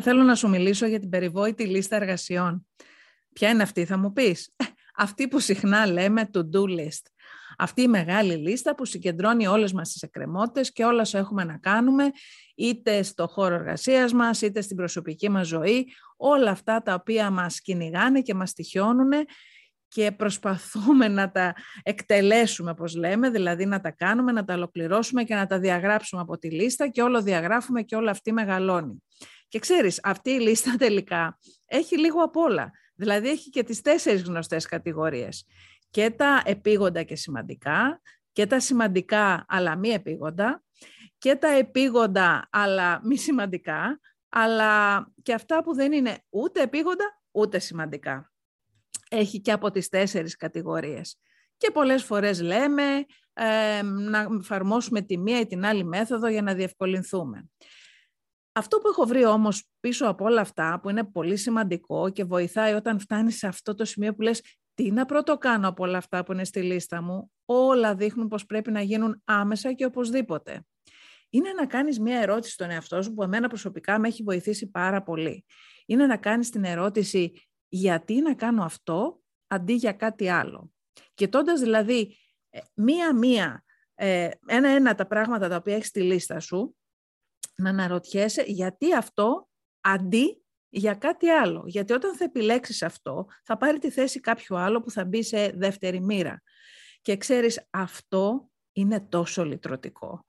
Σήμερα θέλω να σου μιλήσω για την περιβόητη λίστα εργασιών. Ποια είναι αυτή, θα μου πεις; Ε, αυτή που συχνά λέμε to-do list. Αυτή η μεγάλη λίστα που συγκεντρώνει όλες μας τις εκκρεμότητες και όλα όσα έχουμε να κάνουμε, είτε στο χώρο εργασίας μας, είτε στην προσωπική μας ζωή, όλα αυτά τα οποία μας κυνηγάνε και μας τυχιώνουν και προσπαθούμε να τα εκτελέσουμε, όπως λέμε, δηλαδή να τα κάνουμε, να τα ολοκληρώσουμε και να τα διαγράψουμε από τη λίστα και όλο διαγράφουμε και όλο αυτή μεγαλώνει. Και ξέρεις, αυτή η λίστα τελικά έχει λίγο απ' όλα. Δηλαδή έχει και τις τέσσερις γνωστές κατηγορίες. Και τα επίγοντα και σημαντικά, και τα σημαντικά αλλά μη επίγοντα, και τα επίγοντα αλλά μη σημαντικά, αλλά και αυτά που δεν είναι ούτε επίγοντα ούτε σημαντικά. Έχει και από τις τέσσερις κατηγορίες. Και πολλές φορές λέμε ε, να εφαρμόσουμε τη μία ή την άλλη μέθοδο για να διευκολυνθούμε. Αυτό που έχω βρει όμως πίσω από όλα αυτά, που είναι πολύ σημαντικό και βοηθάει όταν φτάνεις σε αυτό το σημείο που λες τι να πρώτο κάνω από όλα αυτά που είναι στη λίστα μου, όλα δείχνουν πως πρέπει να γίνουν άμεσα και οπωσδήποτε. Είναι να κάνεις μία ερώτηση στον εαυτό σου που εμένα προσωπικά με έχει βοηθήσει πάρα πολύ. Είναι να κάνεις την ερώτηση γιατί να κάνω αυτό αντί για κάτι άλλο. Και τότε δηλαδή ε, μία-μία, ε, ένα-ένα τα πράγματα τα οποία έχεις στη λίστα σου, να αναρωτιέσαι γιατί αυτό αντί για κάτι άλλο. Γιατί όταν θα επιλέξεις αυτό, θα πάρει τη θέση κάποιο άλλο που θα μπει σε δεύτερη μοίρα. Και ξέρεις, αυτό είναι τόσο λυτρωτικό.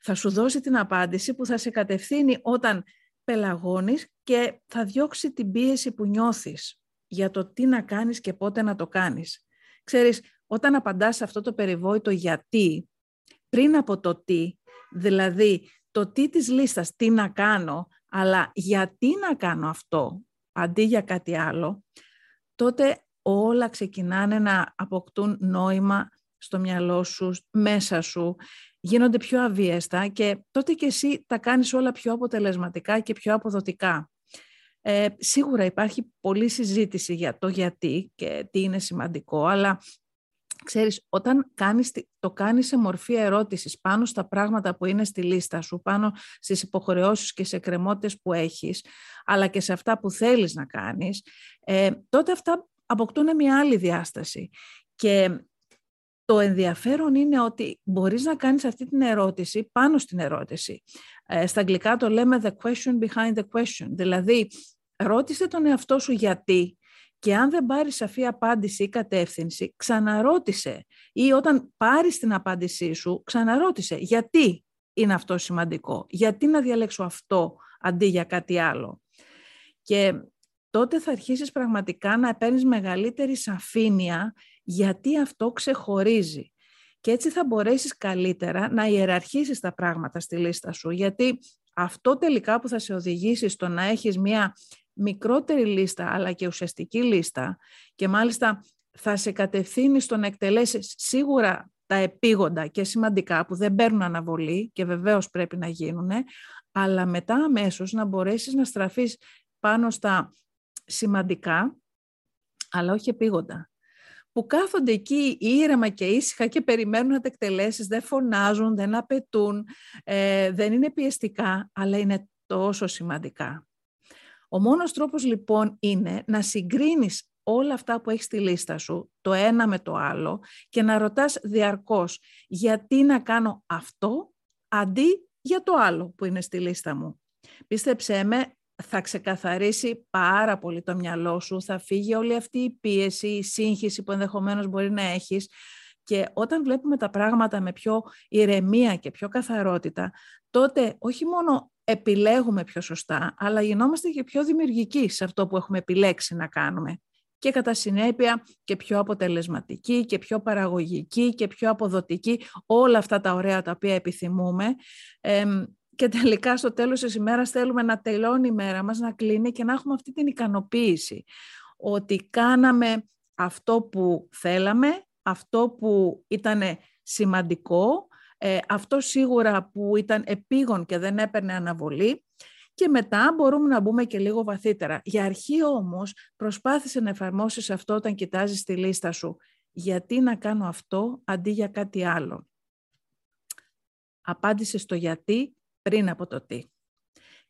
Θα σου δώσει την απάντηση που θα σε κατευθύνει όταν πελαγώνεις και θα διώξει την πίεση που νιώθεις για το τι να κάνεις και πότε να το κάνεις. Ξέρεις, όταν απαντάς σε αυτό το περιβόητο γιατί, πριν από το τι, δηλαδή το τι της λίστας, τι να κάνω, αλλά γιατί να κάνω αυτό αντί για κάτι άλλο, τότε όλα ξεκινάνε να αποκτούν νόημα στο μυαλό σου, μέσα σου, γίνονται πιο αβίαστα και τότε και εσύ τα κάνεις όλα πιο αποτελεσματικά και πιο αποδοτικά. Ε, σίγουρα υπάρχει πολλή συζήτηση για το γιατί και τι είναι σημαντικό, αλλά ξέρεις, όταν κάνεις, το κάνεις σε μορφή ερώτησης πάνω στα πράγματα που είναι στη λίστα σου, πάνω στις υποχρεώσεις και σε κρεμότητες που έχεις, αλλά και σε αυτά που θέλεις να κάνεις, ε, τότε αυτά αποκτούν μια άλλη διάσταση. Και το ενδιαφέρον είναι ότι μπορείς να κάνεις αυτή την ερώτηση πάνω στην ερώτηση. Ε, στα αγγλικά το λέμε the question behind the question. Δηλαδή, ρώτησε τον εαυτό σου γιατί και αν δεν πάρεις σαφή απάντηση ή κατεύθυνση, ξαναρώτησε. Ή όταν πάρεις την απάντησή σου, ξαναρώτησε. Γιατί είναι αυτό σημαντικό; Γιατί να διαλέξω αυτό αντί για κάτι άλλο; Και τότε θα αρχίσεις πραγματικά να παίρνεις μεγαλύτερη σαφήνεια γιατί αυτό ξεχωρίζει. Και έτσι θα μπορέσεις καλύτερα να ιεραρχήσεις τα πράγματα στη λίστα σου. Γιατί αυτό τελικά που θα σε οδηγήσει στο να έχεις μια μικρότερη λίστα αλλά και ουσιαστική λίστα και μάλιστα θα σε κατευθύνει στο να εκτελέσεις σίγουρα τα επίγοντα και σημαντικά που δεν παίρνουν αναβολή και βεβαίως πρέπει να γίνουν, αλλά μετά αμέσως να μπορέσεις να στραφείς πάνω στα σημαντικά, αλλά όχι επίγοντα. Που κάθονται εκεί ήρεμα και ήσυχα και περιμένουν να τα εκτελέσεις, δεν φωνάζουν, δεν απαιτούν, ε, δεν είναι πιεστικά, αλλά είναι τόσο σημαντικά. Ο μόνος τρόπος λοιπόν είναι να συγκρίνεις όλα αυτά που έχεις στη λίστα σου, το ένα με το άλλο, και να ρωτάς διαρκώς γιατί να κάνω αυτό αντί για το άλλο που είναι στη λίστα μου. Πίστεψέ με, θα ξεκαθαρίσει πάρα πολύ το μυαλό σου, θα φύγει όλη αυτή η πίεση, η σύγχυση που ενδεχομένως μπορεί να έχεις και όταν βλέπουμε τα πράγματα με πιο ηρεμία και πιο καθαρότητα, τότε όχι μόνο επιλέγουμε πιο σωστά, αλλά γινόμαστε και πιο δημιουργικοί σε αυτό που έχουμε επιλέξει να κάνουμε. Και κατά συνέπεια και πιο αποτελεσματικοί και πιο παραγωγικοί και πιο αποδοτικοί, όλα αυτά τα ωραία τα οποία επιθυμούμε. και τελικά στο τέλος της ημέρας θέλουμε να τελειώνει η μέρα μας, να κλείνει και να έχουμε αυτή την ικανοποίηση ότι κάναμε αυτό που θέλαμε, αυτό που ήταν σημαντικό, ε, αυτό σίγουρα που ήταν επίγον και δεν έπαιρνε αναβολή και μετά μπορούμε να μπούμε και λίγο βαθύτερα. Για αρχή όμως προσπάθησε να εφαρμόσεις αυτό όταν κοιτάζεις τη λίστα σου. Γιατί να κάνω αυτό αντί για κάτι άλλο; Απάντησε στο γιατί πριν από το τι.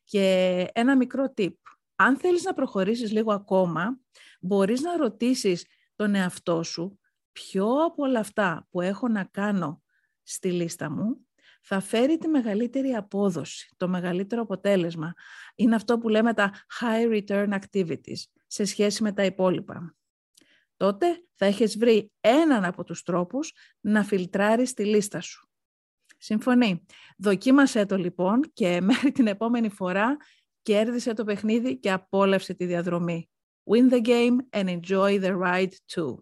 Και ένα μικρό tip. Αν θέλεις να προχωρήσεις λίγο ακόμα, μπορείς να ρωτήσεις τον εαυτό σου ποιο από όλα αυτά που έχω να κάνω στη λίστα μου θα φέρει τη μεγαλύτερη απόδοση, το μεγαλύτερο αποτέλεσμα; Είναι αυτό που λέμε τα high return activities σε σχέση με τα υπόλοιπα. Τότε θα έχεις βρει έναν από τους τρόπους να φιλτράρεις τη λίστα σου. Συμφωνεί. Δοκίμασέ το λοιπόν και μέχρι την επόμενη φορά κέρδισε το παιχνίδι και απόλαυσε τη διαδρομή. Win the game and enjoy the ride too.